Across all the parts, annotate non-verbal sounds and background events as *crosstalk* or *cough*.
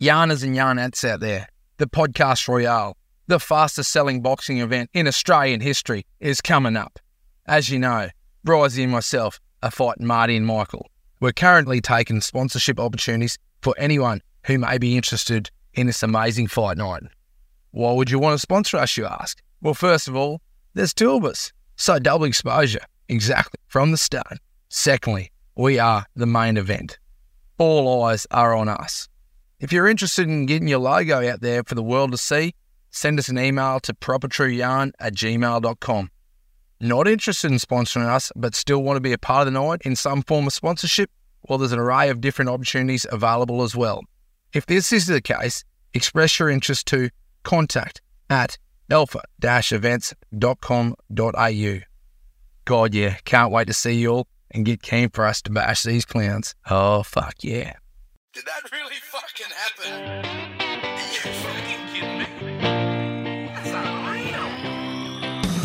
yarners and yarnettes out there, the Podcast Royale, the fastest selling boxing event in Australian history, is coming up. As you know, Bryzy and myself are fighting Marty and Michael. We're currently taking sponsorship opportunities for anyone who may be interested in this amazing fight night. Why would you want to sponsor us, you ask? Well, first of all, there's two of us, so double exposure, exactly, from the start. Secondly, we are the main event. All eyes are on us. If you're interested in getting your logo out there for the world to see, send us an email to propertrueyarn at gmail.com. Not interested in sponsoring us, but still want to be a part of the night in some form of sponsorship? Well, there's an array of different opportunities available as well. If this is the case, express your interest to contact at alpha-events.com.au. God, yeah, can't wait to see you all and get keen for us to bash these clowns. Oh, fuck yeah. Did that really fucking happen? You fucking kidding me? That's unreal.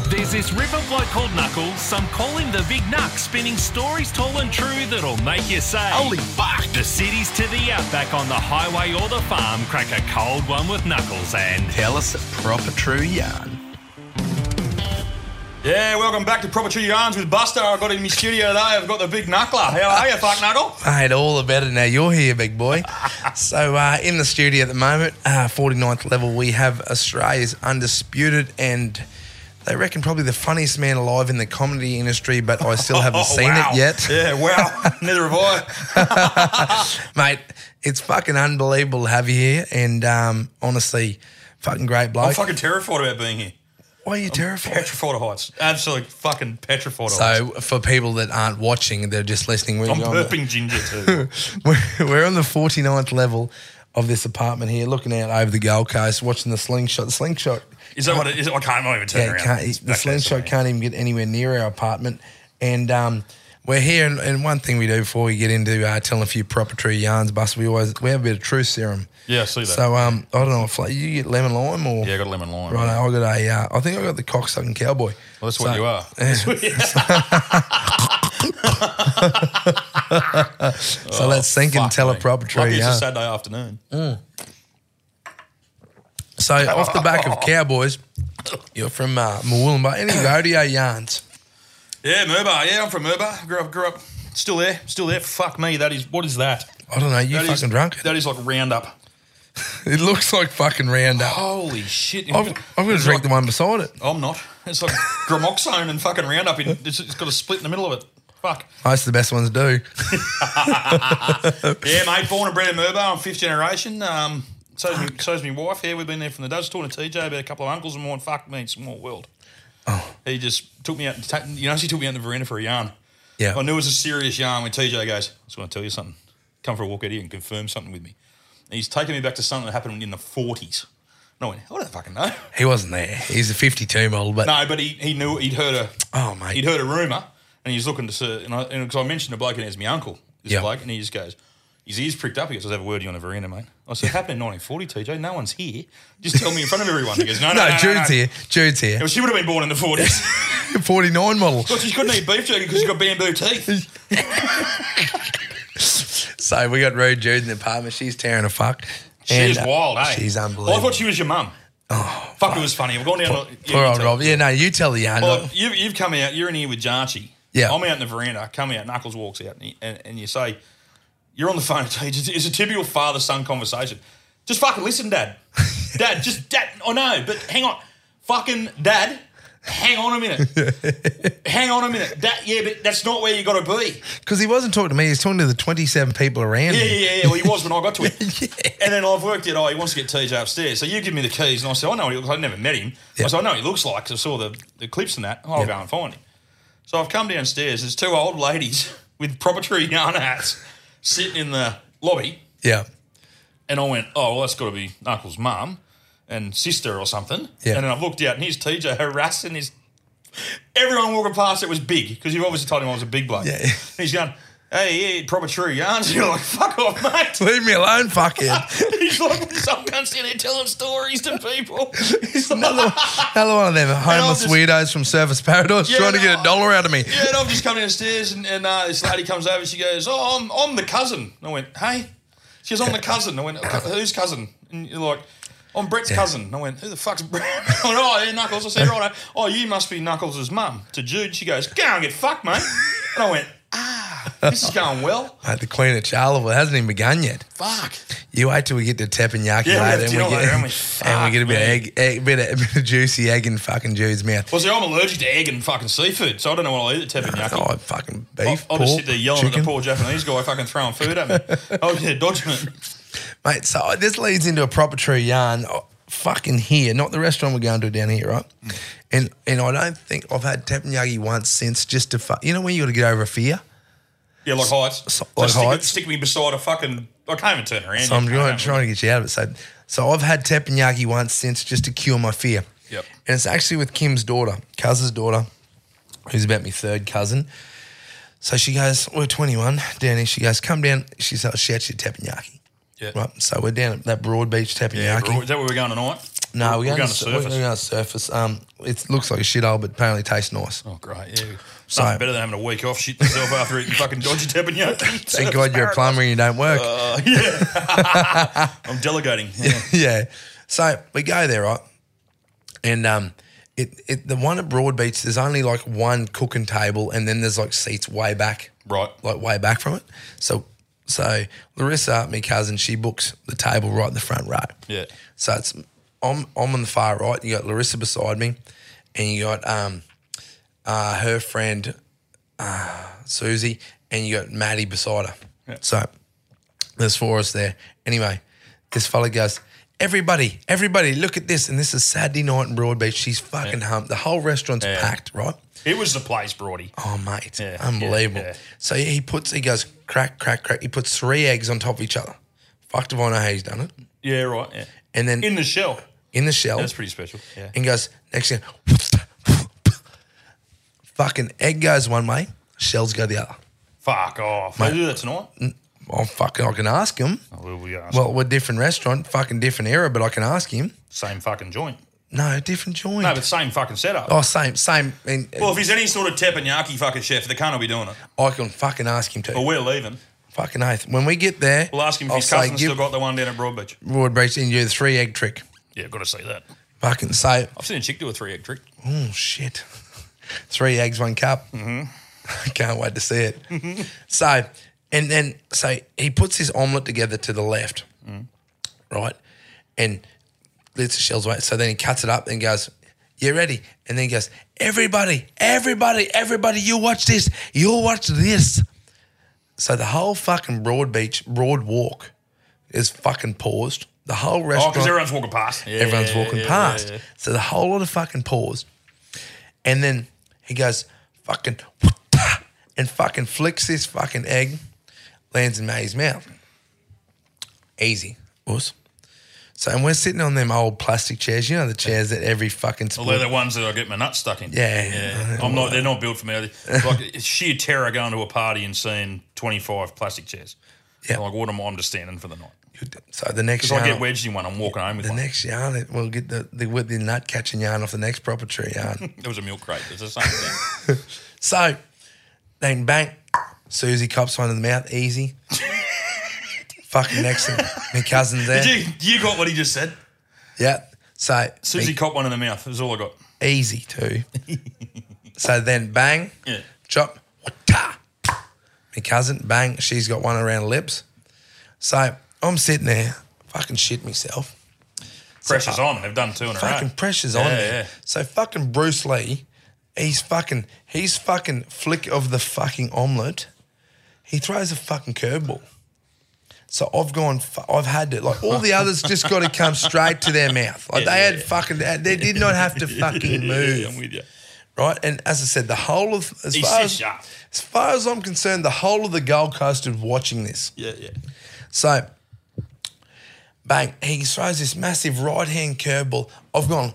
There's this river bloke called Knuckles, some call him the Big Knuck, spinning stories tall and true that'll make you say, Holy fuck! The cities to the outback on the highway or the farm, crack a cold one with Knuckles and Tell us a proper true yarn. Yeah, welcome back to Proper True Yarns with Buster. I've got in my studio today. I've got the big knuckler. How are you, fuck knuckle? Mate, all the better now you're here, big boy. *laughs* so, uh, in the studio at the moment, uh, 49th level, we have Australia's undisputed and they reckon probably the funniest man alive in the comedy industry, but I still haven't *laughs* Oh, seen wow. it yet. Yeah, wow. *laughs* Neither have I. Mate, it's fucking unbelievable to have you here. And um, honestly, fucking great bloke. I'm fucking terrified about being here. Why are you terrified? Petrified of heights. Absolutely fucking petrified of So, heights. for people that aren't watching, they're just listening. We're I'm on the- burping ginger too. *laughs* we're, we're on the 49th level of this apartment here, looking out over the Gold Coast, watching the slingshot. The slingshot, Is that what it is? I can't even turn yeah, around. can't, It's the back there slingshot somewhere. can't even get anywhere near our apartment. And um, we're here, and, and one thing we do before we get into uh, telling a few proper true yarns, Bus, we always we have a bit of truth serum. Yeah, I see that. So um, I don't know if like, you get lemon lime or yeah, I got lemon lime. right. I got a, uh, I think I got the cocksucking cowboy. Well, that's what you are. *laughs* So let's think and Oh, tell a proper Lucky it's a. Saturday afternoon. So off the back of cowboys, you're from uh, Murwillumbah. Any *coughs* rodeo yarns? Yeah, Murbah. Yeah, I'm from Murbah. Grew up, grew up. Still there, still there. Fuck me. That is, what is that? I don't know. You That is- fucking drunk. That is like Roundup. *laughs* It looks like fucking Roundup. Holy shit. I've, I'm going to drink like- the one beside it. I'm not. It's like *laughs* Gramoxone and fucking Roundup. In, it's, it's got a split in the middle of it. Fuck. Most of the best ones do. *laughs* Yeah, mate. Born and bred in Murbah. I'm fifth generation. Um, so's me, so's me wife. Yeah, we've been there from the. I talking to TJ about a couple of uncles and more. And fuck me, small world. Oh. He just took me out. You know, he took me out in the veranda for a yarn. Yeah. I knew it was a serious yarn when TJ goes, I just want to tell you something. Come for a walk out here and confirm something with me. And he's taking me back to something that happened in the 40s. No, I went, I don't fucking know. He wasn't there. He's a 52 model, but No, but he, he knew he'd heard a oh mate, he'd heard a rumor, and he's looking to see. And I, and 'cause I mentioned a bloke, and it's my uncle, this Yeah. bloke, and he just goes, his ears pricked up. He goes, "I have a word with you on the veranda, mate." I said, "It "Happened in 1940, TJ. No one's here. Just tell me in front of everyone." He goes, "No, no, no, no, Jude's no. here. Jude's here. Well, she would have been born in the 40s. *laughs* 49 model. but she couldn't eat beef jerky because she's got bamboo teeth. *laughs* So we got Rude Jude in the apartment. She's tearing a fuck. She And, uh, wild, eh? She's Well, I thought she was your mum. Oh, fuck, it was funny. We're going down. to, yeah, Poor old. Rob. Yeah, no, you tell the yarn. Well, you've, you've come out. You're in here with Jarchi. Yeah. I'm out in the veranda. Come out. Knuckles walks out, and, he, and, and you say, "You're on the phone." *laughs* It's, it's a typical father-son conversation. Just fucking listen, Dad. *laughs* Dad, just Dad. I know, but hang on, fucking Dad. Hang on a minute. *laughs* hang on a minute. Dad, yeah, but that's not where you got to be. Because he wasn't talking to me. He's talking to the 27 people around Yeah, him. yeah, yeah, yeah. Well, he was when I got to *laughs* it. And then I've worked out, oh, he wants to get TJ upstairs. So you give me the keys. And I said, I know what he looks like. I've never met him. Yeah. I said, I know what he looks like 'cause I saw the, the clips and that. I'll Yeah. go and find him. So I've come downstairs. There's two old ladies *laughs* with proper tree yarn hats sitting in the lobby. Yeah. And I went, oh, well, that's got to be Knuckles' mum and sister or something. Yeah. And then I've looked out and here's TJ harassing his. Everyone walking past it was big because you've obviously told him I was a big bloke. Yeah. He's going, hey, yeah, proper true yarns. *laughs* You're like, fuck off, mate. Leave me alone, fuckhead. *laughs* He's like, some cunt sitting there telling stories to people. *laughs* He's like, another, another one of them homeless just- weirdos from Surfers Paradise Yeah, trying to get a dollar out of me. yeah, and I'm just coming downstairs and, and uh, this lady comes over. She goes, "Oh, I'm, I'm the cousin." And I went, "Hey." She goes, I'm the cousin. I went, who's cousin? And you're like, I'm Brett's cousin. I went, who the fuck's Brett? *laughs* I went, oh, yeah, Knuckles. I said, right. Oh, you must be Knuckles' mum. To Jude, she goes, go and get fucked, mate. And I went, ah, this is going well. *laughs* Mate, the Queen of Charleville hasn't even begun yet. Fuck. You wait till we get to teppanyaki Yeah, we later, and we, get, later, *laughs* and and we- we, get a bit of egg, egg bit, of, a bit of juicy egg in fucking Jude's mouth. Well, see, I'm allergic to egg and fucking seafood, so I don't know what I'll eat at teppanyaki. Oh, fucking I'll, beef, I'll pork, just sit there yelling chicken. at the poor Japanese guy fucking throwing food at me. oh, yeah, dodging it. Mate, so this leads into a proper true yarn. Oh, fucking here, not the restaurant we're going to down here, right? Mm. And and I don't think I've had teppanyaki once since just to fuck. You know when you got to get over a fear. Yeah, like heights. So- So like stick, heights? stick me beside a fucking. I can't even turn around. So I'm trying, trying to get you out of it. So so I've had teppanyaki once since just to cure my fear. Yep. And it's actually with Kim's daughter, cousin's daughter, who's about my third cousin. So she goes, we're 21 down here. She goes, come down. She says, she actually teppanyaki. Yeah. Right. So we're down at that Broadbeach teppanyaki. Yeah. Is that where we're going tonight? No, we're, we're, going to to Surfers. We're going to Surfers. Um, it looks like a shithole, but apparently tastes nice. Oh, great. Yeah. So- Nothing better than having a week off, shit yourself after eating fucking dodgy teppanyaki. *laughs* Thank God you're a plumber and you don't work. Uh, yeah. *laughs* I'm delegating. Yeah. *laughs* yeah. So we go there, right? And um, it, it the one at Broadbeach, there's only like one cooking table, and then there's like seats way back, Right. like way back from it. So so Larissa, my cousin, she books the table right in the front row. Yeah. So it's I'm I'm on the far right. You got Larissa beside me, and you got um uh her friend uh Susie, and you got Maddie beside her. Yeah. So there's four of us there. Anyway, this fella goes, Everybody, everybody, look at this. And this is Saturday night in Broadbeach. She's fucking humped. The whole restaurant's Yeah. packed, right? It was the place, Brody. Oh, mate, Yeah, unbelievable. yeah, yeah. So he puts, he goes crack, crack, crack. He puts three eggs on top of each other. Fucked if I know how he's done it. Yeah, right. Yeah. And then In the shell. in the shell, That's pretty special. Yeah. and goes next thing. *laughs* fucking egg goes one way, shells go the other. Fuck off. They do that tonight? Oh, fucking, I can ask him. Oh, well, we ask. Well, we're different restaurant, fucking different era, but I can ask him. same fucking joint. No, different joint. No, but same fucking setup. oh, same, same. And Well, if he's any sort of teppanyaki fucking chef, they can't be doing it. I can fucking ask him to. But we're leaving. Fucking oath. When we get there, We'll ask him if I'll his say, cousin's give still got the one down at Broadbeach. Broad Beach and you do the three egg trick. Yeah, got to see that. Fucking say, I've seen a chick do a three egg trick. oh shit, *laughs* three eggs, one cup. Mm-hmm. I *laughs* can't wait to see it. So, and then so he puts his omelette together to the left, right, and lets the shells away. So then he cuts it up and goes, "You ready?" And then he goes, "Everybody, everybody, everybody, you watch this. You'll watch this." So the whole fucking Broadbeach Broad Walk is fucking paused. The whole oh, restaurant. Oh, restaurant. because everyone's walking past. Yeah, Everyone's walking yeah, past. yeah. So the whole lot of fucking paused. And then he goes, fucking, and fucking flicks this fucking egg, lands in May's mouth. Easy. Awesome. So, and we're sitting on them old plastic chairs. You know the chairs that every fucking Well, they're the ones that I get my nuts stuck in. Yeah. yeah. I'm not. They're not built for me. Like it's sheer terror going to a party and seeing 25 plastic chairs. Yeah. Like what am I? I'm just standing for the night. So the next Because I get wedged in one. I'm walking home with the one. next yarn, we'll get the, the with the nut catching yarn off the next proper tree yarn. *laughs* It was a milk crate. It's the same thing. *laughs* So then bang, Susie cops one in the mouth, easy. *laughs* Fucking next my cousin's there. Did you, you got what he just said. Yeah. So Susie me- caught one in the mouth. That's all I got. easy too. *laughs* so then bang, Yeah. chop, wata. My cousin, bang, she's got one around her lips. So I'm sitting there, fucking shit myself. Pressure's on. They've done two in a row. Fucking pressure's on yeah. So fucking Bruce Lee, he's fucking, he's fucking flick of the fucking omelette. He throws a fucking curveball. So I've gone, I've had to, like all the others just got to come straight to their mouth. Like Yeah, they yeah, had yeah. fucking, they did not have to fucking *laughs* move. I'm with you. right? And as I said, the whole of as far as, sharp. as far as I'm concerned, the whole of the Gold Coast is watching this. Yeah, yeah. So, bang, he throws this massive right hand curveball. I've gone,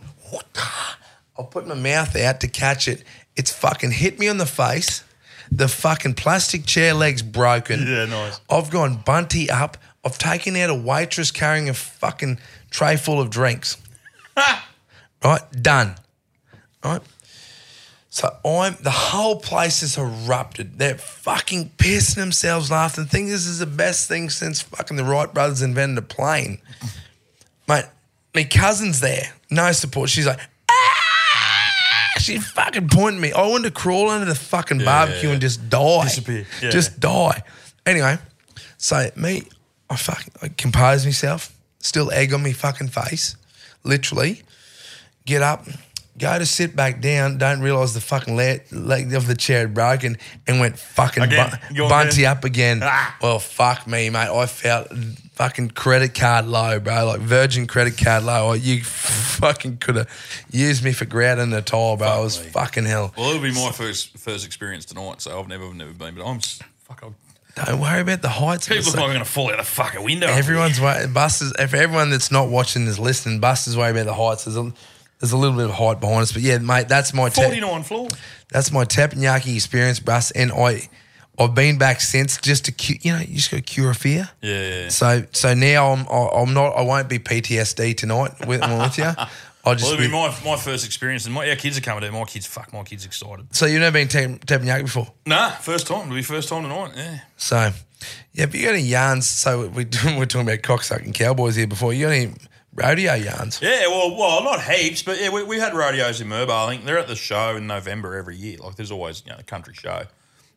I've put my mouth out to catch it. It's fucking hit me on the face. The fucking plastic chair leg's broken. Yeah, nice. I've gone bunty up. I've taken out a waitress carrying a fucking tray full of drinks. *laughs* right? Done. Right? So I'm the whole place is erupted. They're fucking pissing themselves laughing. Think this is the best thing since fucking the Wright brothers invented a plane. *laughs* Mate, my cousin's there. No support. She's like! She fucking pointed me. I wanted to crawl under the fucking barbecue and just die. Disappear. Yeah. Just die. Anyway, so me, I fucking I compose myself. Still egg on me fucking face. Literally. Get up, go to sit back down, don't realise the fucking leg, leg of the chair had broken and went fucking Again. bu- bunty up again. Ah. Well, fuck me, mate. I felt fucking credit card low, bro. Like Virgin credit card low. Like, you *laughs* fucking could have used me for grout in the tile, bro. I was me. fucking hell. Well, it'll be my first first experience tonight, so I've never never been, but I'm s- fuck. I'm, Don't worry about the heights. people It's look like I'm going to fall out of the fucking window. Everyone's wor- Buster's. If everyone that's not watching is listening, Buster's worried about the heights. There's a there's a little bit of height behind us, but yeah, mate, that's my te- 49 floor. that's my teppanyaki experience, Bus, and I I've been back since just to cu- you know you just got to cure a fear. Yeah, yeah, yeah. So so now I'm I- I'm not I won't be PTSD tonight with, with you. *laughs* I'll just Well, it'll be, my, my first experience, and my our kids are coming to. My kids, fuck, my kids excited. so you've never been te- teppanyaki before. Nah, first time. It'll be first time tonight. Yeah. So yeah, but you got any yarns? So we *laughs* we're talking about cocksucking cowboys here before. You got any rodeo yarns? Yeah, well, well, not heaps, but yeah, we, we had rodeos in Murbah. I think they're at the show in November every year. Like, there's always you know a country show.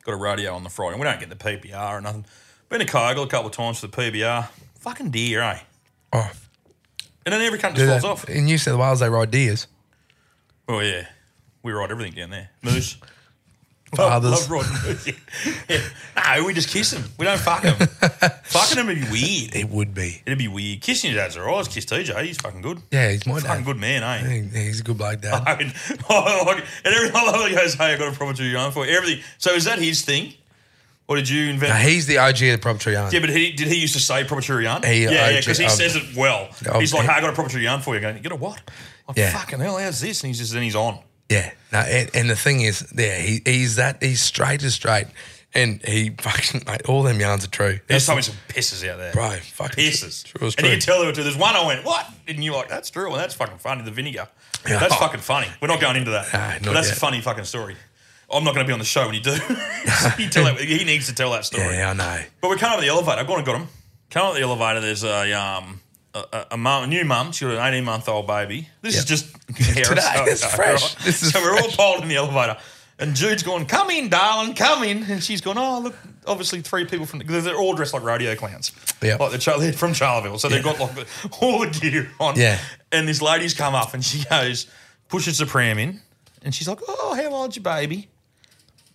Got a radio on the Friday, and we don't get the PBR or nothing. Been to Kogel a couple of times for the PBR. Fucking deer, eh? Oh, And then every cunt do just falls off. In New South Wales, they ride deers. Oh yeah, we ride everything down there. Moose. *laughs* Fathers. Love, love. *laughs* Yeah. Yeah. No, we just kiss them. We don't fuck them. *laughs* Fucking them would be weird. It would be. It'd be weird. Kissing your dad's alright. Kiss TJ. He's fucking good. Yeah, he's my Fucking dad. good man, eh? He- He's a good bloke, dad. *laughs* I mean, oh, like- and every I love he goes, "Hey, I got a proper tree yarn for you." everything." So is that his thing, or did you invent? No, he's the OG of the prop tree yarn. yeah, but he did he used to say proper yarn? He- yeah, yeah, I- because he um, says it well. um, he's like, "Hey, I got a proper yarn for you." Going, "You got a what?" Like, Yeah. fucking hell, how's this? And he's just then he's on. Yeah. No, and, and the thing is, yeah, he, he's that he's straight as straight, and he *laughs* fucking mate, all them yarns are true. There's That's probably some pisses out there. bro, fucking Pisses. True, it's and you can tell there were two. There's one I went, what? And you're like, that's true. Well, that's fucking funny. The vinegar. Yeah. That's fucking funny. We're not going into that. No, but not that's yet. a funny fucking story. I'm not going to be on the show when you do. *laughs* you tell that, he needs to tell that story. Yeah, I know. But we're coming up the elevator. I've gone and got him. Coming up the elevator, there's a um a, a, a new mum. She's got an 18 month old baby. This is Yep. just *laughs* Today, it's fresh. This is so we're all piled in the elevator, and Jude's going, "Come in, darling, come in." And she's going, "Oh, look." Obviously, three people from the, they're all dressed like rodeo clowns. Yep. like they're, they're from Charleville, so they've got like the, all the gear on. Yeah. And this lady's come up and she goes, pushes the pram in, and she's like, "Oh, how old's your baby?"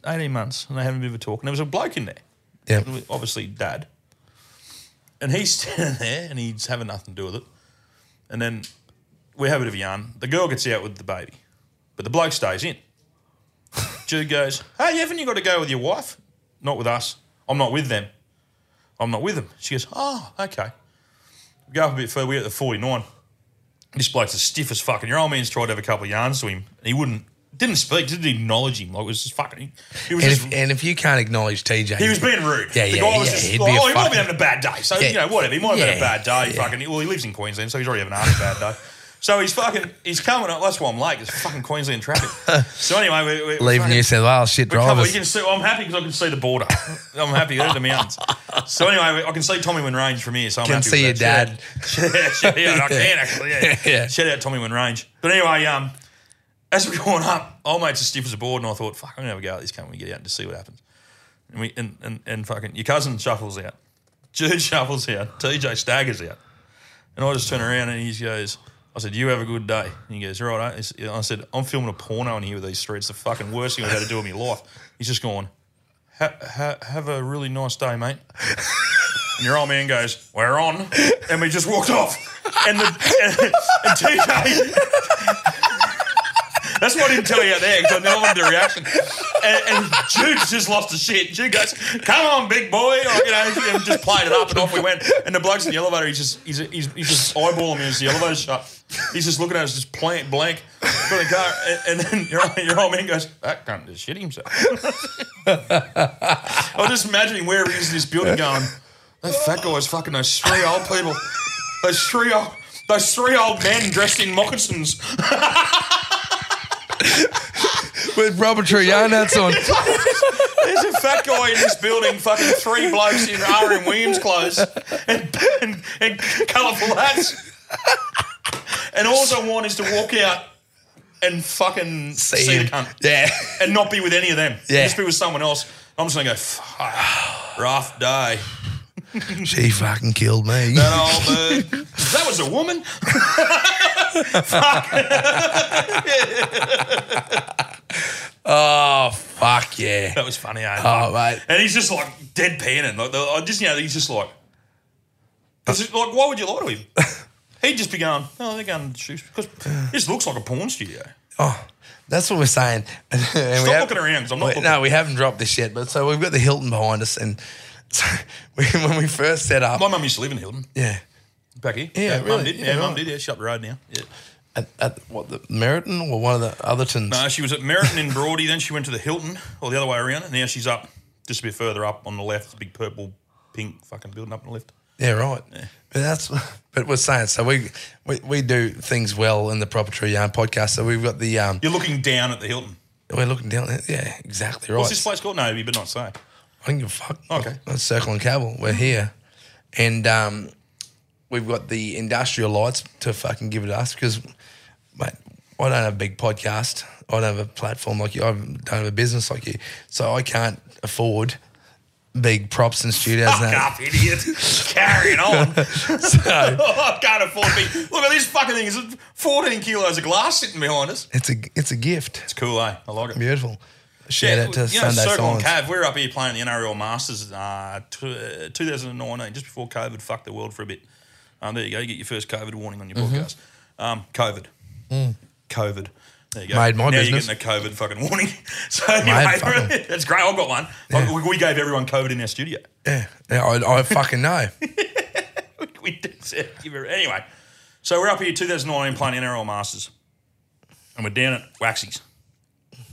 18 months, and they have a bit of a talk. And there was a bloke in there Yeah. obviously dad. And he's *laughs* standing there and he's having nothing to do with it. And then we have a bit of a yarn. The girl gets out with the baby, but the bloke stays in. *laughs* Jude goes, Hey, haven't you got to go with your wife? Not with us. I'm not with them. I'm not with them. She goes, Oh, okay. We go up a bit further. We're at the 49. This bloke's as stiff as fucking. Your old man's tried to have a couple of yarns to him. And he wouldn't, didn't speak, didn't acknowledge him. Like, it was just fucking, he, was And just if, and if you can't acknowledge TJ, he was being rude. Yeah, the yeah, guy was yeah, just like, oh, he might be fucking- having a bad day. So, Yeah. you know, whatever. He might have had a bad day. yeah. Fucking, well, he lives in Queensland, so he's already having a bad day. So he's fucking, he's coming up. That's why I'm late. It's fucking Queensland traffic. *laughs* so anyway, we, we, leave fucking- New South Wales shit drivers. you can see, I'm happy because I can see the border. *laughs* I'm happy. There's the mountains. So anyway, I can see Tomewin Range from here. So I'm Can see your dad. *laughs* Shout out- yeah, I can actually. Yeah. Yeah. Shout out Tomewin Range. But anyway, um, as we're going up, old mate's as stiff as a board, and I thought, fuck, I'm gonna have a go at this. Can we get out and just see what happens? And we and, and, and fucking your cousin shuffles out, *laughs* Jude shuffles out, TJ staggers out, and I just turn around and he goes. I said, "You have a good day." And he goes, "Right." I said, "I'm filming a porno in here with these streets. The fucking worst thing I've had to do in my life." He's just going, ha, ha, "Have a really nice day, mate." And your old man goes, "We're on," and we just walked off. And the *laughs* and, and TJ, that's why I didn't tell you out there because I wanted the reaction. And, and Jude's just lost his shit. Jude goes, "Come on, big boy!" Or, you know, and just played it up, and off we went. And the bloke's in the elevator. He's just he's, he's, he's just eyeballing me as the elevator's shut. He's just looking at us, just blank, blank. Got the car, and, and then your, your old man goes, "That cunt just shit himself." I was just imagining where he is in this building, going, "That fat guy's fucking those three old people, those three old." Those three old men dressed in moccasins. *laughs* with Robert hats on. There's a fat guy in this building, fucking three blokes in R.M. Williams clothes and, and, and colourful hats. And all I want is to walk out and fucking see, him. the cunt Yeah. and not be with any of them. Yeah. Just be with someone else. I'm just gonna go, fuck, rough day. She fucking killed me. That old bird. That was a woman. *laughs* Oh, fuck yeah. That was funny, eh? Oh, mate. And he's just like deadpanning. Like, I just, you know, he's just like, 'cause it's like, why would you lie to him? *laughs* He'd just be going, oh, they're going to shoot. Because this looks like a porn studio. Oh, that's what we're saying. *laughs* And we Stop have- looking around because I'm not Wait, looking. no, we haven't dropped this yet. But so we've got the Hilton behind us, and *laughs* so we, when we first set up, My mum used to live in Hilton. yeah, Back here. Yeah, Mum did. Yeah, Yeah, mum right. did. Yeah, she up the road now. Yeah. at, at what the Meriton or one of the Othertons. No, she was at Meriton in Broady, then she went to the Hilton, or the other way around, and now she's up just a bit further up on the left, the big purple, pink fucking building up on the left. Yeah, right. But that's but we're saying so we, we we do things well in the Proper Tree Yarn podcast. So we've got the um You're looking down at the Hilton. we're looking down. Yeah, exactly right. What's this place called? No, you better not say. I don't give a fuck. Okay. That's Circle and Cavill. We're here. And um, we've got the industrial lights to fucking give it us because, mate, I don't have a big podcast. I don't have a platform like you. I don't have a business like you. So I can't afford big props and studios. Fuck up, idiot. *laughs* Carrying on. So *laughs* I can't afford big. Look at this fucking thing. It's 14 kilos of glass sitting behind us. it's a it's a gift. It's cool, eh? I like it. Beautiful. Shout out to you know, Sunday Circle and Cav, we were up here playing the NRL Masters uh, t- uh, 2019, just before COVID fucked the world for a bit. Um, there you go. You get your first COVID warning on your Mm-hmm. podcast. Um, COVID. COVID. There you go. Mm. Made my now business. you're getting a COVID fucking warning. *laughs* So anyway, fucking- *laughs* that's great. I've got one. We, we gave everyone COVID in our studio. Yeah, yeah I, I fucking know. *laughs* we did say- give her- anyway. So we're up here 2019 playing NRL Masters, and we're down at Waxy's.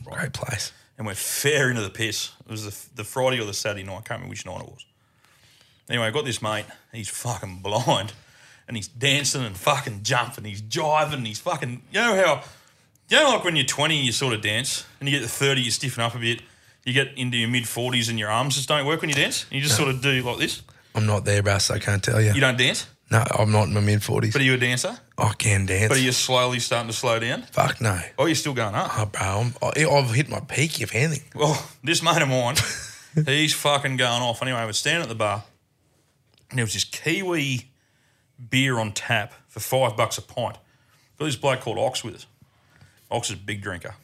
Great place. and we're fair into the piss. It was the, the Friday or the Saturday night. I can't remember which night it was. Anyway, I got this mate. He's fucking blind, and he's dancing and fucking jumping. He's jiving. And he's fucking. You know how? You know, like when you're 20, you sort of dance, and you get to 30, you stiffen up a bit. You get into your mid 40s, and your arms just don't work when you dance. You just sort of do like this. I'm not there, Bass. I can't tell you. You don't dance, no, I'm not in my mid forties. but are you a dancer? I can dance. But are you slowly starting to slow down? Fuck no. Oh, you're still going up. Oh, bro, I'm, I, have hit my peak, if anything. Well, this mate of mine, *laughs* he's fucking going off. Anyway, I was standing at the bar, and there was this Kiwi beer on tap for five bucks a pint. Got this bloke called Ox with us. Ox is a big drinker.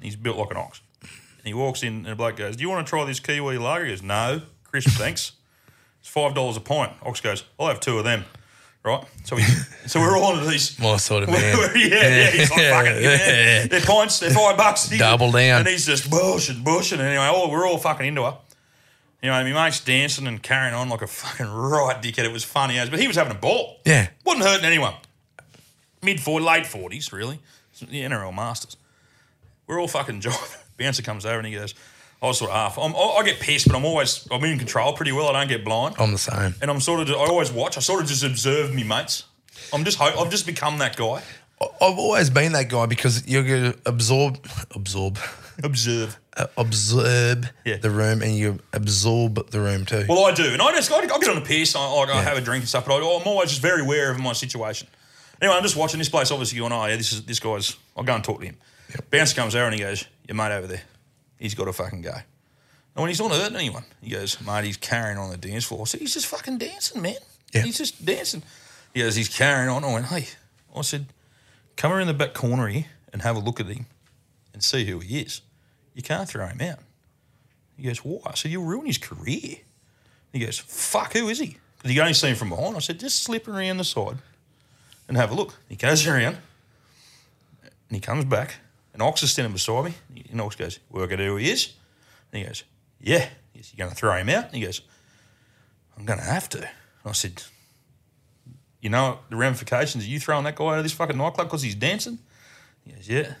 He's built like an ox. And he walks in, and the bloke goes, "Do you want to try this Kiwi lager?" He goes, "No, crisp, thanks." It's five dollars a pint. Ox goes, "I'll have two of them." Right. So we, so we're all into these My sort of *laughs* man. yeah, yeah, he's like, fucking, yeah. *laughs* They're pints, they're five bucks. Double down. And he's just bushing, bushing. And anyway, all, we're all fucking into her. You know, my mate's dancing and carrying on like a fucking right dickhead. It was funny as, but he was having a ball. Yeah. Wasn't hurting anyone. Mid 40, late 40s, really. The NRL Masters. We're all fucking *laughs* jiving. Bouncer comes over and he goes, I was sort of half. I'm, I I get pissed, but I'm always, I'm in control pretty well. I don't get blind. I'm the same. And I'm sort of, I always watch. I sort of just observe me mates. I'm just, I've just become that guy. I've always been that guy because you're going to absorb, absorb, Observe. Uh, absorb Yeah. the room and you absorb the room too. Well, I do, and I just I, I get on a piss. I, I have a drink and stuff, but I, I'm always just very aware of my situation. Anyway, I'm just watching this place. Obviously, going, oh yeah, this is this guy's. I'll go and talk to him. Bouncer comes over and he goes, "Your mate over there, he's got to fucking go." And when he's not hurting anyone, he goes, "Mate, he's carrying on the dance floor." I said, "He's just fucking dancing, man. Yeah. He's just dancing." He goes, "He's carrying on." I went, "Hey," I said, "Come around the back corner here and have a look at him and see who he is. You can't throw him out." He goes, "Why?" Said, "You'll ruin his career." He goes, "Fuck, who is he?" Because he only seen him from behind. I said, "Just slip around the side and have a look." He goes around and he comes back, and Ox is standing beside me. And Ox goes, "Work out who he is." And he goes, "Yeah." He goes, "You're going to throw him out?" And he goes, "I'm going to have to." And I said, "You know the ramifications of you throwing that guy out of this fucking nightclub because he's dancing?" He goes, "Yeah."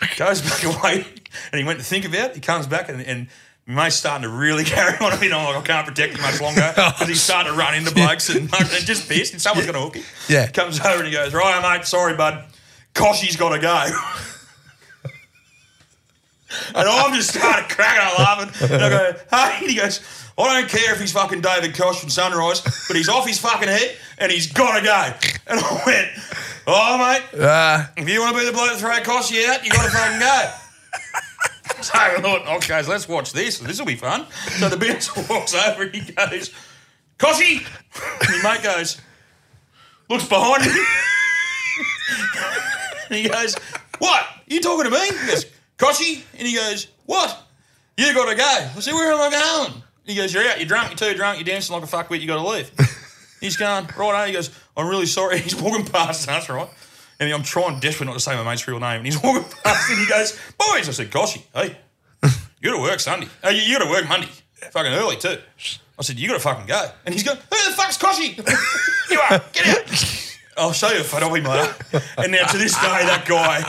*laughs* goes back away, and he went to think about it. He comes back, and, and my mate's starting to really *laughs* carry on. I mean, I'm like, I can't protect him much longer *laughs* oh, because he's starting to run into blokes and, and just pissed, and someone's going to hook him. Yeah. Comes over and he goes, Right, mate, sorry, bud. Koshie's got to go. And I'm just started cracking up laughing. And I go, hey, and he goes, I don't care if he's fucking David Koch from Sunrise, but he's off his fucking head and he's got to go. And I went, oh, mate, Ah, if you want to be the bloke that throw Koshie out, you got to fucking go. *laughs* So I thought, okay, so let's watch this. This will be fun. So the bouncer *laughs* walks over and he goes, Koshie! And my mate goes, looks behind him. *laughs* and he goes, what? You talking to me? He goes, Koshie? And he goes, what? You got to go. I said, where am I going? He goes, you're out. You're drunk. You're too drunk. You're dancing like a fuckwit. You got to leave. *laughs* He's going, right, on. he goes, I'm really sorry. *laughs* He's walking past us, right? And I'm trying desperately not to say my mate's real name. And he's *laughs* walking past and he goes, boys. I said, Koshie, hey, you got to work Sunday. Oh, you, you got to work Monday. Fucking early too. I said, you got to fucking go. And he's going, who the fuck's Koshie? you are. Get out. I'll show you a photo of him later. And now to this day, that guy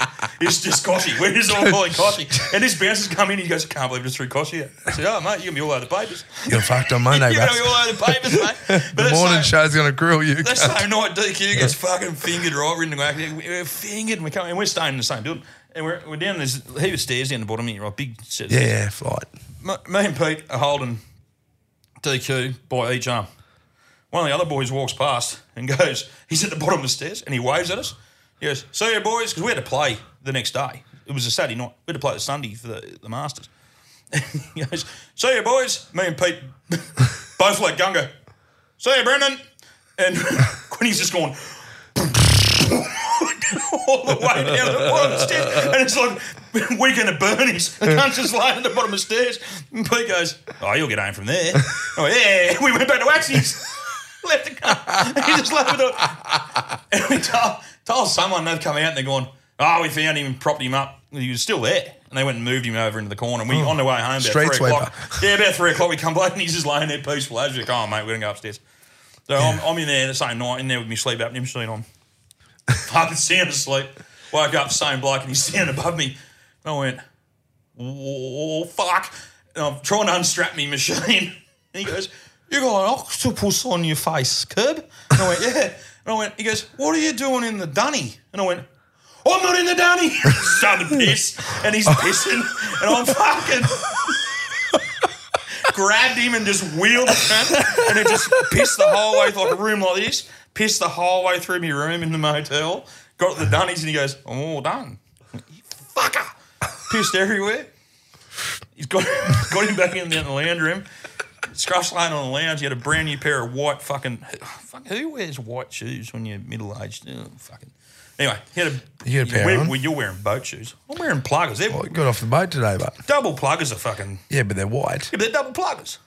is just Koshie. We're just all calling Koshie. And this bouncer's come in. He goes, can't believe it's through Koshie. yet." I said, oh, mate, you're going to be all over the papers. you're fucked on Monday, You're going to be all over the papers, mate. *laughs* But The morning show's going to grill you. that same night, DQ gets fucking fingered right in the back. We're fingered, and we're coming, and we're staying in the same building, and we're, we're down this heap of stairs down the bottom here, right? Big set. of Yeah, stairs. yeah, flight. Me, me and Pete are holding DQ by each arm. One of the other boys walks past and goes, he's at the bottom of the stairs, and he waves at us. He goes, "See you, boys," because we had to play the next day. It was a Saturday night. We had to play the Sunday for the, the Masters. *laughs* he goes, "See you, boys." Me and Pete *laughs* both let Gunga. See you, Brendan. And *laughs* Quinny's just gone all the way down to the bottom of the stairs. And it's like weekend at Bernie's. The cunt's just laying at the bottom of the stairs. And Pete goes, Oh, you'll get home from there. Oh, yeah. We went back to Waxy's. Left the car. He just left it. And we told, told someone they've come out and they're going, Oh, we found him, and propped him up. He was still there. And they went and moved him over into the corner. And we, hmm. on the way home, about Street three o'clock. Yeah, about three o'clock, we come back and he's just laying there peaceful. I was like, Oh, mate, we're going to go upstairs. So I'm, I'm in there the same night, in there with my sleep apnea machine on. *laughs* Been sound asleep. Woke up, same bloke, and he's standing above me. And I went, oh, fuck. And I'm trying to unstrap me machine. And *laughs* he goes, You got an octopus on your face, Curb? And I went, Yeah. And I went, He goes, What are you doing in the dunny? And I went, I'm not in the dunny. *laughs* Starting to piss. And he's pissing. And I'm fucking grabbed him and just wheeled him, and it just pissed the whole way through like a room like this, pissed the whole way through my room in the motel. Got the dunnies and he goes, I'm all done. You fucker. Pissed everywhere. He's got, *laughs* got him back in the lounge room. Scruff's laying on the lounge. He had a brand new pair of white fucking. Fuck, who wears white shoes when you're middle aged? Oh, fucking. Anyway, he had a. You had a pair wear- on? well, you're wearing boat shoes. I'm wearing pluggers. They're Well, got off the boat today, but double pluggers are fucking. yeah, but they're white. Yeah, but they're double pluggers.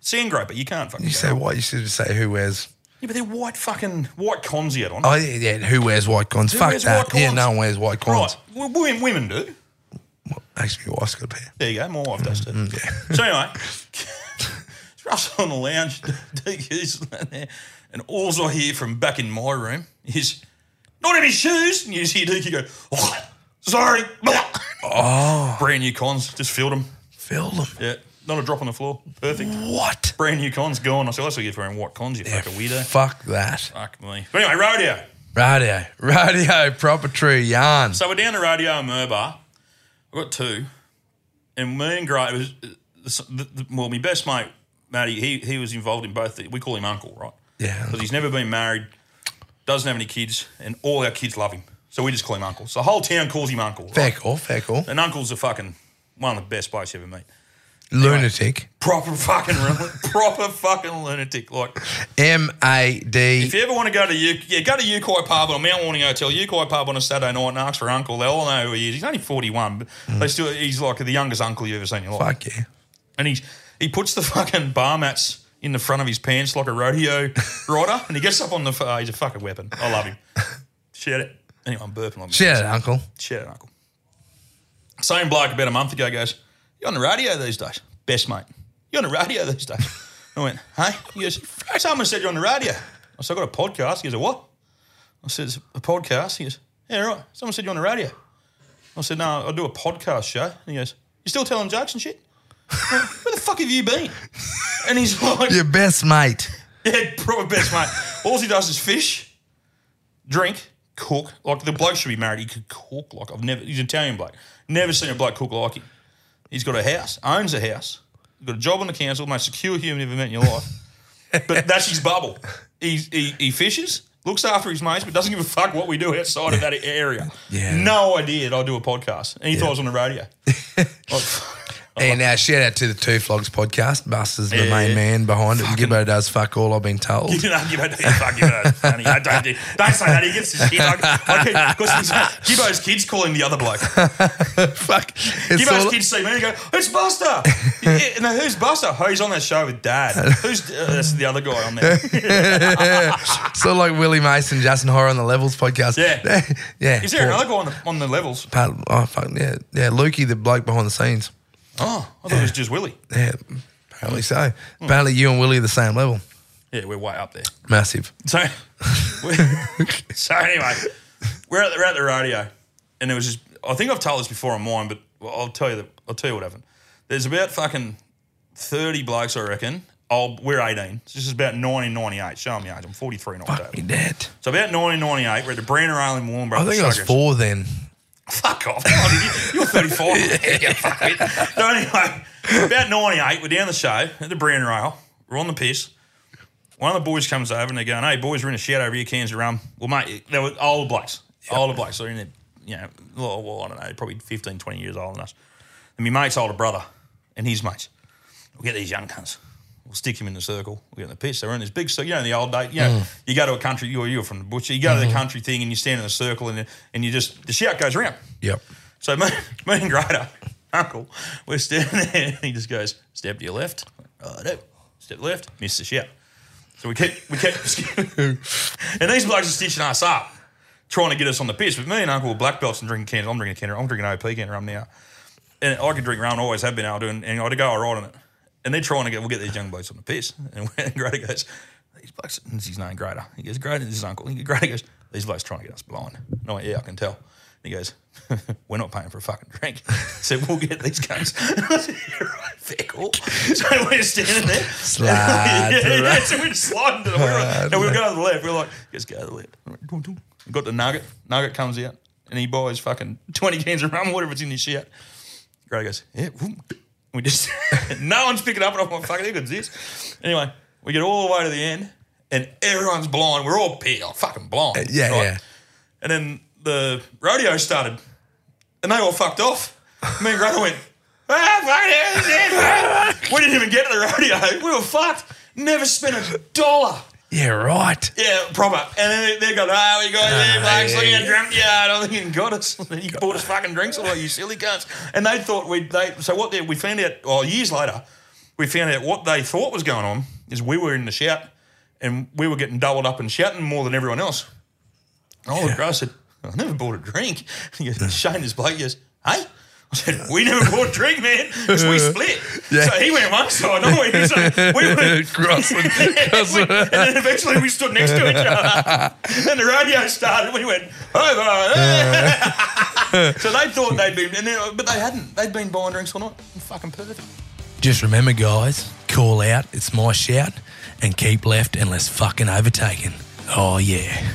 Sandgroper, you can't fucking. You say white. You should say who wears. Yeah, but they're white fucking white cons yet on. Oh yeah, yeah. Who wears white cons? Who Fuck wears that. white Yeah, no one wears white cons. right. Well, women, women do. Actually, my wife's got a pair. There you go. My wife does too. Mm, yeah. So anyway, *laughs* it's on the lounge, DQ's there, and all I hear from back in my room is not in his shoes. And you just hear DQ go, oh, sorry. Oh. Brand new cons, just filled them. Fill them. Yeah, not a drop on the floor. Perfect. What? Brand new cons gone. I said, that's what you get for wearing what cons, you fucking weirdo. Fuck that. Fuck me. But anyway, rodeo. Radio. Radio. Proper true yarn. So we're down the Radio in Murbah. I've got two. And me and Gray, it was, uh, the, the, well, my best mate, Matty, he, he was involved in both. The, we call him Uncle, right? Yeah. Because he's never been married, doesn't have any kids, and all our kids love him. So we just call him Uncle. So the whole town calls him Uncle. Right? Fair call. Fair call. And Uncle's a fucking, one of the best blokes you ever meet. Lunatic. Proper fucking, proper fucking lunatic. Like, M A D. If you ever want to go to U, yeah, go to Uki Pub on Mount Warning Hotel. Uki Pub on a Saturday night and ask for Uncle. They all know who he is. He's only forty one, but they still he's like the youngest uncle you've ever seen in your life. Fuck yeah. And he's he puts the fucking bar mats in the front of his pants like a rodeo rider, and he gets up on the. Uh, he's a fucking weapon. I love him. Shout it. Anyway, I'm burping. Like Shout out, Uncle. Shout out, Uncle. Same bloke about a month ago goes, You on the radio these days? Best mate. You on the radio these days? I went, Hey? He goes, Someone said you're on the radio. I said, I got a podcast. He goes, A what? I said, "It's A podcast? He goes, Yeah, right. Someone said you're on the radio. I said, No, I do a podcast show. And he goes, You still telling jokes and shit? Where the fuck have you been? And he's like, Your best mate. yeah, proper best mate. All he does is fish, drink, cook. Like the bloke should be married. He could cook like I've never. He's an Italian bloke. Never seen a bloke cook like him. He's got a house, owns a house, got a job on the council, most secure human you've ever met in your life. but that's his bubble. He, he, he fishes, looks after his mates, but doesn't give a fuck what we do outside of that area. Yeah. No idea that I do a podcast. And he thought I was on the radio. *laughs* Like, And uh, shout out to the Two Flogs podcast. Buster's the Yeah. main man behind it. Fucking- Gibbo does fuck all, I've been told. You know, Gibbo, fuck Gibbo. Funny. I don't, do- don't say that. He gets his shit. Because Gibbo's kids call him the other bloke. *laughs* fuck. It's Gibbo's all- kids see me and go, "It's Buster." yeah, no, who's Buster? Oh, he's on that show with Dad. Who's uh, that's the other guy on there? *laughs* sort of like Willie Mason, Justin Horo on the Levels podcast. Yeah. *laughs* yeah. Is there Paul- another guy on the, on the levels? Pat, oh, fuck, yeah. Yeah, Lukey, the bloke behind the scenes. Oh, I thought it was just Willie. Yeah, apparently so. Apparently you and Willie are the same level. Yeah, we're way up there. Massive. So, we- *laughs* so anyway, we're at, the, we're at the radio, and it was just. I think I've told this before on mine, but I'll tell you that I'll tell you what happened. There's about fucking thirty blokes, I reckon. Oh, we're 18. So this is about 1998. Show me age. I'm 43 in Fuck me, October. Dad. So about 1998, we're at the Brandon in Warnbro. I think I was four then. Fuck off. You- You're 34. *laughs* yeah, fuck it. So anyway, about 98, we're down the show at the Brian Rail. We're on the piss. One of the boys comes over and they're going, hey, boys, we're in a shed over here, cans of rum. Well, mate, they were older blokes. Older blokes. They're in their, you know, well, well, I don't know, probably 15, 20 years older than us. And my mate's older brother and his mates. We'll get these young cunts. We'll stick him in the circle. We'll get in the piss. They're in this big circle. You know, in the old day, you know, mm. you go to a country, you're, you're from the butcher, you go to the mm-hmm. country thing and you stand in a circle and, and you just, the shout goes around. Yep. So me, *laughs* me and Grader, uncle, we're standing there and he just goes, step to your left. Righto. Step left, miss the shout. So we kept, we kept, *laughs* and these blokes are stitching us up, trying to get us on the piss. But me and uncle were black belts and drinking cans. I'm drinking a can I'm drinking OP can rum now. And I could drink rum, I always have been able to, and, and I'd go all right on it. And they're trying to get, we'll get these young blokes on the piss. *laughs* And, and Grader goes, these blokes, and it's his name, Grader. He goes, Grader, this is his uncle. He, Grader goes, these blokes trying to get us blind. And I went, yeah, I can tell. And he goes, *laughs* we're not paying for a fucking drink. *laughs* So we'll get these guys. I said, yeah, right, fair call. So we're standing there. Slide yeah, yeah, right. so we're just sliding to the left. And we go to the left. We're like, let's go to the left. We got the nugget. Nugget comes out and he buys fucking 20 cans of rum whatever it's in his shit. Grady goes, yeah. whoop. We just, *laughs* no one's picking up, and I'm like, who good's this? Anyway, we get all the way to the end, and everyone's blind. We're all pissed, like, fucking blind. Yeah, right? yeah. And then the rodeo started, and they all fucked off. Me and Grady went, ah, fuck it, it." We didn't even get to the rodeo. We were fucked. Never spent a dollar. Yeah, right. Yeah, proper. And then they're going, oh, ah, we got ah, there, blokes, look yeah. how drunk you are. I don't think you got us. *laughs* You bought us fucking drinks all you silly cunts. And they thought we'd, they so what they, we found out, well, years later, we found out what they thought was going on is we were in the shout and we were getting doubled up and shouting more than everyone else. And I looked across and said, I never bought a drink. *laughs* He goes, Shane, this bloke goes, hey? I said, we never bought a drink, man, because we split. Yeah. So he went one side, I went side. We went, *laughs* Crossing. *laughs* we- and then eventually we stood next to each other. *laughs* and the radio started. We went, over. so they thought they'd been, and then, uh, but they hadn't. They'd been buying drinks all night. Fucking perfect. Just remember, guys, call out, it's my shout, and keep left unless fucking overtaken. Oh, yeah.